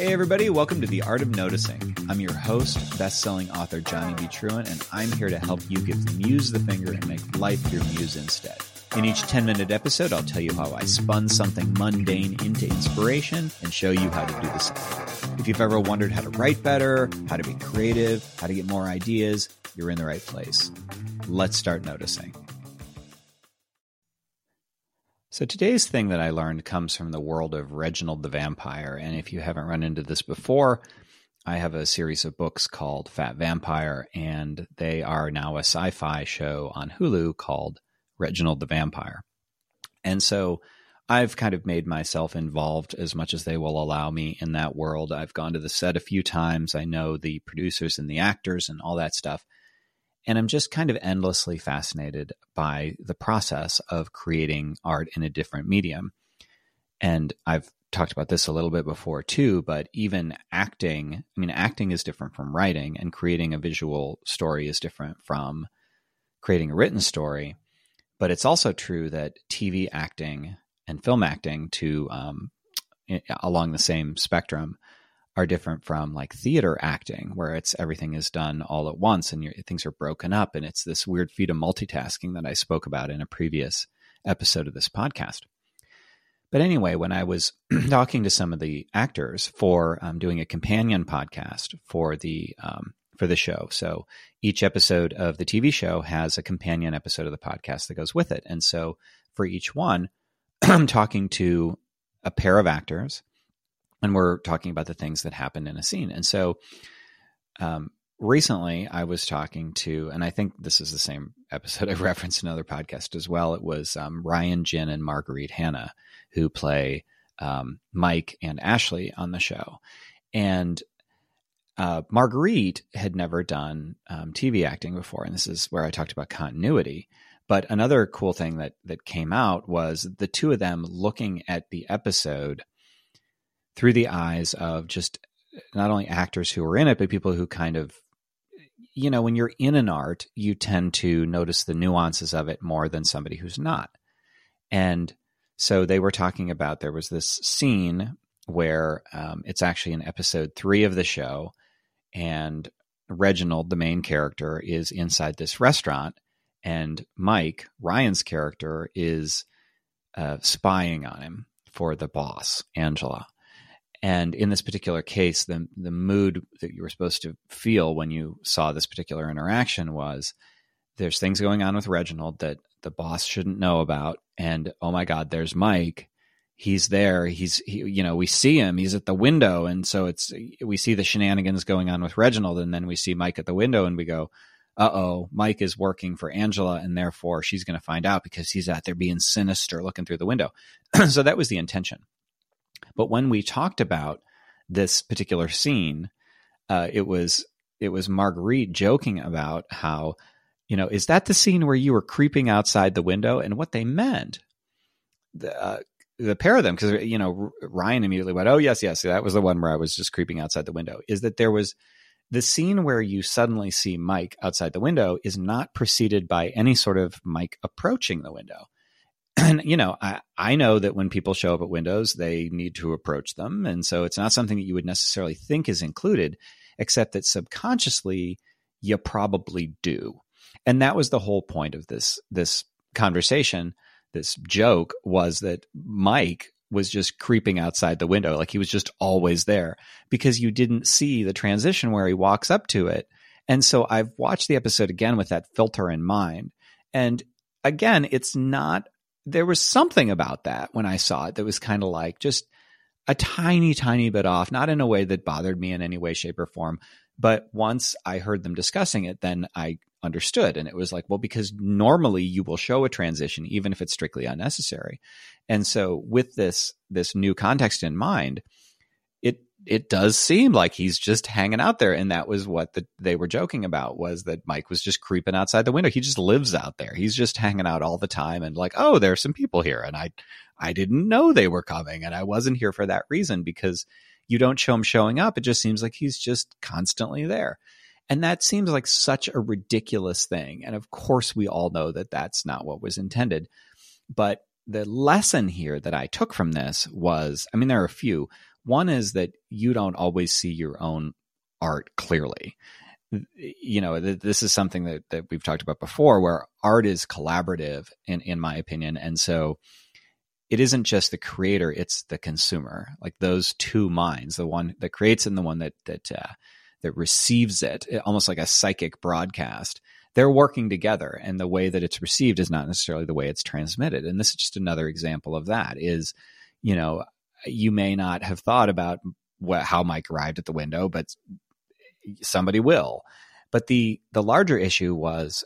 Hey, everybody, welcome to The Art of Noticing. I'm your host, best selling author Johnny B. Truant, and I'm here to help you give the muse the finger and make life your muse instead. In each 10 minute episode, I'll tell you how I spun something mundane into inspiration and show you how to do the same. If you've ever wondered how to write better, how to be creative, how to get more ideas, you're in the right place. Let's start noticing. So today's thing that I learned comes from the world of Reginald the Vampire. And if you haven't run into this before, I have a series of books called Fat Vampire, and they are now a sci fi show on Hulu called Reginald the Vampire. And so I've kind of made myself involved as much as they will allow me in that world. I've gone to the set a few times. I know the producers and the actors and all that stuff. And I'm just kind of endlessly fascinated by the process of creating art in a different medium. And I've talked about this a little bit before too, but even acting, I mean, acting is different from writing, and creating a visual story is different from creating a written story. But it's also true that TV acting and film acting, to um, along the same spectrum, are different from like theater acting where it's everything is done all at once and things are broken up and it's this weird feat of multitasking that I spoke about in a previous episode of this podcast. But anyway, when I was talking to some of the actors for um, doing a companion podcast for the um, for the show, so each episode of the TV show has a companion episode of the podcast that goes with it, and so for each one, I'm talking to a pair of actors and we're talking about the things that happened in a scene. And so, um, recently I was talking to, and I think this is the same episode I've referenced in another podcast as well. It was um, Ryan Jin and Marguerite Hannah who play um, Mike and Ashley on the show, and uh, Marguerite had never done um, TV acting before, and this is where I talked about continuity. But another cool thing that that came out was the two of them looking at the episode through the eyes of just not only actors who are in it, but people who kind of, you know, when you're in an art, you tend to notice the nuances of it more than somebody who's not. And so they were talking about there was this scene where um, it's actually in episode three of the show, and Reginald, the main character, is inside this restaurant, and Mike, Ryan's character, is uh, spying on him for the boss, Angela. And in this particular case, the the mood that you were supposed to feel when you saw this particular interaction was there's things going on with Reginald that the boss shouldn't know about, and oh my God, there's Mike. He's there. He's he, you know we see him. He's at the window, and so it's we see the shenanigans going on with Reginald, and then we see Mike at the window, and we go, uh oh, Mike is working for Angela, and therefore she's going to find out because he's out there being sinister, looking through the window. so that was the intention. But when we talked about this particular scene, uh, it was it was Marguerite joking about how, you know, is that the scene where you were creeping outside the window? And what they meant, the uh, the pair of them, because you know Ryan immediately went, "Oh yes, yes, that was the one where I was just creeping outside the window." Is that there was the scene where you suddenly see Mike outside the window is not preceded by any sort of Mike approaching the window and you know I, I know that when people show up at windows they need to approach them. And so it's not something that you would necessarily think is included except that subconsciously you probably do. And that was the whole point of this this conversation this joke was that mike was just creeping outside the window like he was just always there because you didn't see the transition where he walks up to it. And so i've watched the episode again with that filter in mind. And again it's not there was something about that when I saw it that was kind of like just a tiny, tiny bit off, not in a way that bothered me in any way, shape, or form. But once I heard them discussing it, then I understood. And it was like, well, because normally you will show a transition, even if it's strictly unnecessary. And so with this, this new context in mind, it does seem like he's just hanging out there and that was what the, they were joking about was that mike was just creeping outside the window. He just lives out there. He's just hanging out all the time and like oh there's some people here and i i didn't know they were coming and i wasn't here for that reason because you don't show him showing up. It just seems like he's just constantly there. And that seems like such a ridiculous thing and of course we all know that that's not what was intended. But the lesson here that I took from this was I mean, there are a few. One is that you don't always see your own art clearly. You know, this is something that, that we've talked about before where art is collaborative in, in my opinion. And so it isn't just the creator, it's the consumer, like those two minds, the one that creates and the one that, that, uh, that receives it, almost like a psychic broadcast they're working together and the way that it's received is not necessarily the way it's transmitted and this is just another example of that is you know you may not have thought about what, how mike arrived at the window but somebody will but the the larger issue was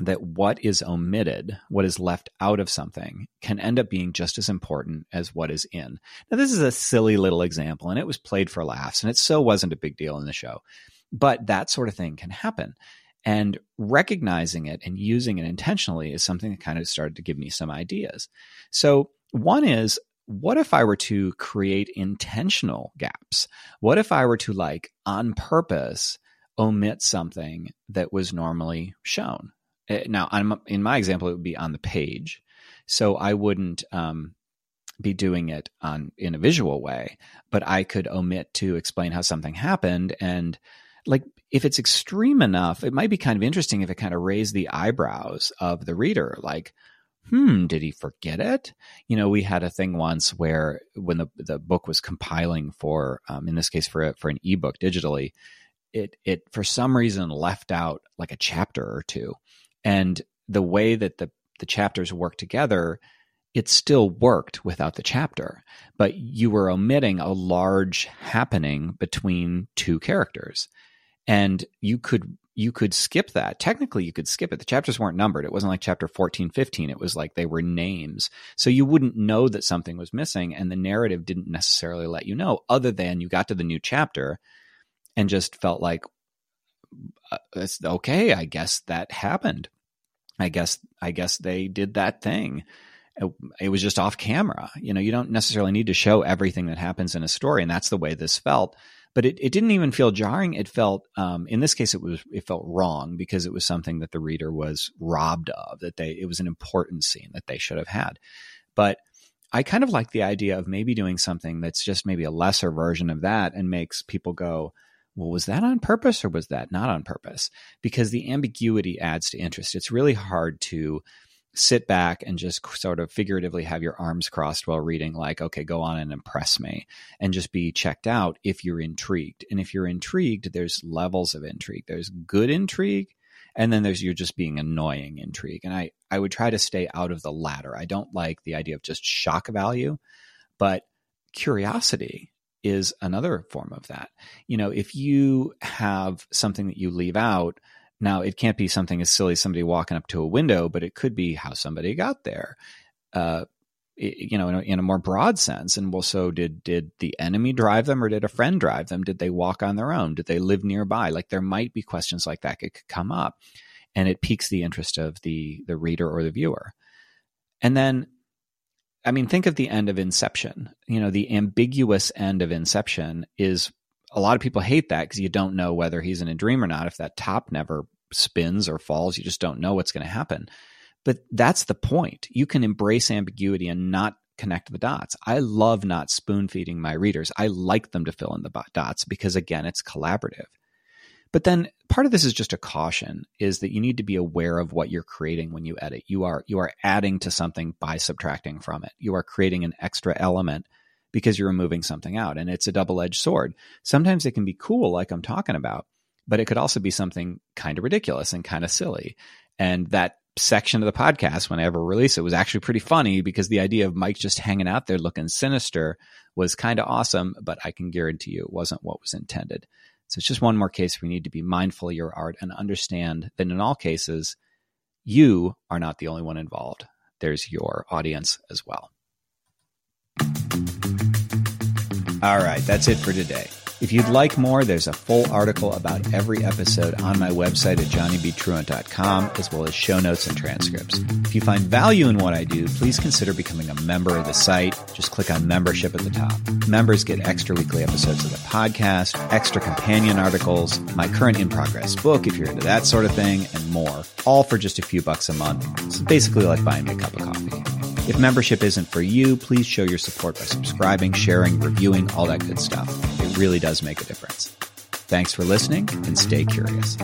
that what is omitted, what is left out of something, can end up being just as important as what is in. Now, this is a silly little example, and it was played for laughs, and it so wasn't a big deal in the show. But that sort of thing can happen. And recognizing it and using it intentionally is something that kind of started to give me some ideas. So, one is what if I were to create intentional gaps? What if I were to, like, on purpose, omit something that was normally shown? Eh, now, in my example, it would be on the page. So I wouldn't um, be doing it on in a visual way, but I could omit to explain how something happened and like if it's extreme enough, it might be kind of interesting if it kind of raised the eyebrows of the reader, like, hmm, did he forget it? You know, we had a thing once where when the the book was compiling for, um, in this case, for a, for an ebook digitally, it it for some reason left out like a chapter or two, and the way that the the chapters work together it still worked without the chapter, but you were omitting a large happening between two characters. And you could you could skip that. Technically you could skip it. The chapters weren't numbered. It wasn't like chapter 14 15 it was like they were names. So you wouldn't know that something was missing and the narrative didn't necessarily let you know other than you got to the new chapter and just felt like uh, it's okay i guess that happened. I guess i guess they did that thing. It was just off camera. You know you don't necessarily need to show everything that happens in a story and that's the way this felt but it, it didn't even feel jarring. It felt, um, in this case, it was, it felt wrong because it was something that the reader was robbed of, that they, it was an important scene that they should have had. But I kind of like the idea of maybe doing something that's just maybe a lesser version of that and makes people go, well, was that on purpose or was that not on purpose? Because the ambiguity adds to interest. It's really hard to sit back and just sort of figuratively have your arms crossed while reading, like, okay, go on and impress me, and just be checked out if you're intrigued. And if you're intrigued, there's levels of intrigue. There's good intrigue, and then there's you're just being annoying intrigue. And I, I would try to stay out of the latter. I don't like the idea of just shock value, but curiosity is another form of that. You know, if you have something that you leave out, now, it can't be something as silly as somebody walking up to a window, but it could be how somebody got there. Uh, you know, in a, in a, more broad sense. And well, so did did the enemy drive them, or did a friend drive them? Did they walk on their own? Did they live nearby? Like there might be questions like that could come up, and it piques the interest of the the reader or the viewer. And then, I mean, think of the end of Inception. You know, the ambiguous end of Inception is a lot of people hate that because you don't know whether he's in a dream or not. If that top never spins or falls, you just don't know what's going to happen. But that's the point. You can embrace ambiguity and not connect the dots. I love not spoon feeding my readers. I like them to fill in the dots because, again, it's collaborative. But then part of this is just a caution is that you need to be aware of what you're creating when you edit. You are you are adding to something by subtracting from it. You are creating an extra element because you're removing something out. And it's a double edged sword. Sometimes it can be cool, like I'm talking about, but it could also be something kind of ridiculous and kind of silly. And that section of the podcast, when I ever release it, was actually pretty funny because the idea of Mike just hanging out there looking sinister was kind of awesome, but I can guarantee you it wasn't what was intended. So it's just one more case we need to be mindful of your art and understand that in all cases, you are not the only one involved. There's your audience as well. All right, that's it for today. If you'd like more, there's a full article about every episode on my website at johnnybtruant.com, as well as show notes and transcripts. If you find value in what I do, please consider becoming a member of the site. Just click on membership at the top. Members get extra weekly episodes of the podcast, extra companion articles, my current in progress book, if you're into that sort of thing, and more, all for just a few bucks a month. It's basically like buying me a cup of coffee. If membership isn't for you, please show your support by subscribing, sharing, reviewing, all that good stuff. Really does make a difference. Thanks for listening and stay curious.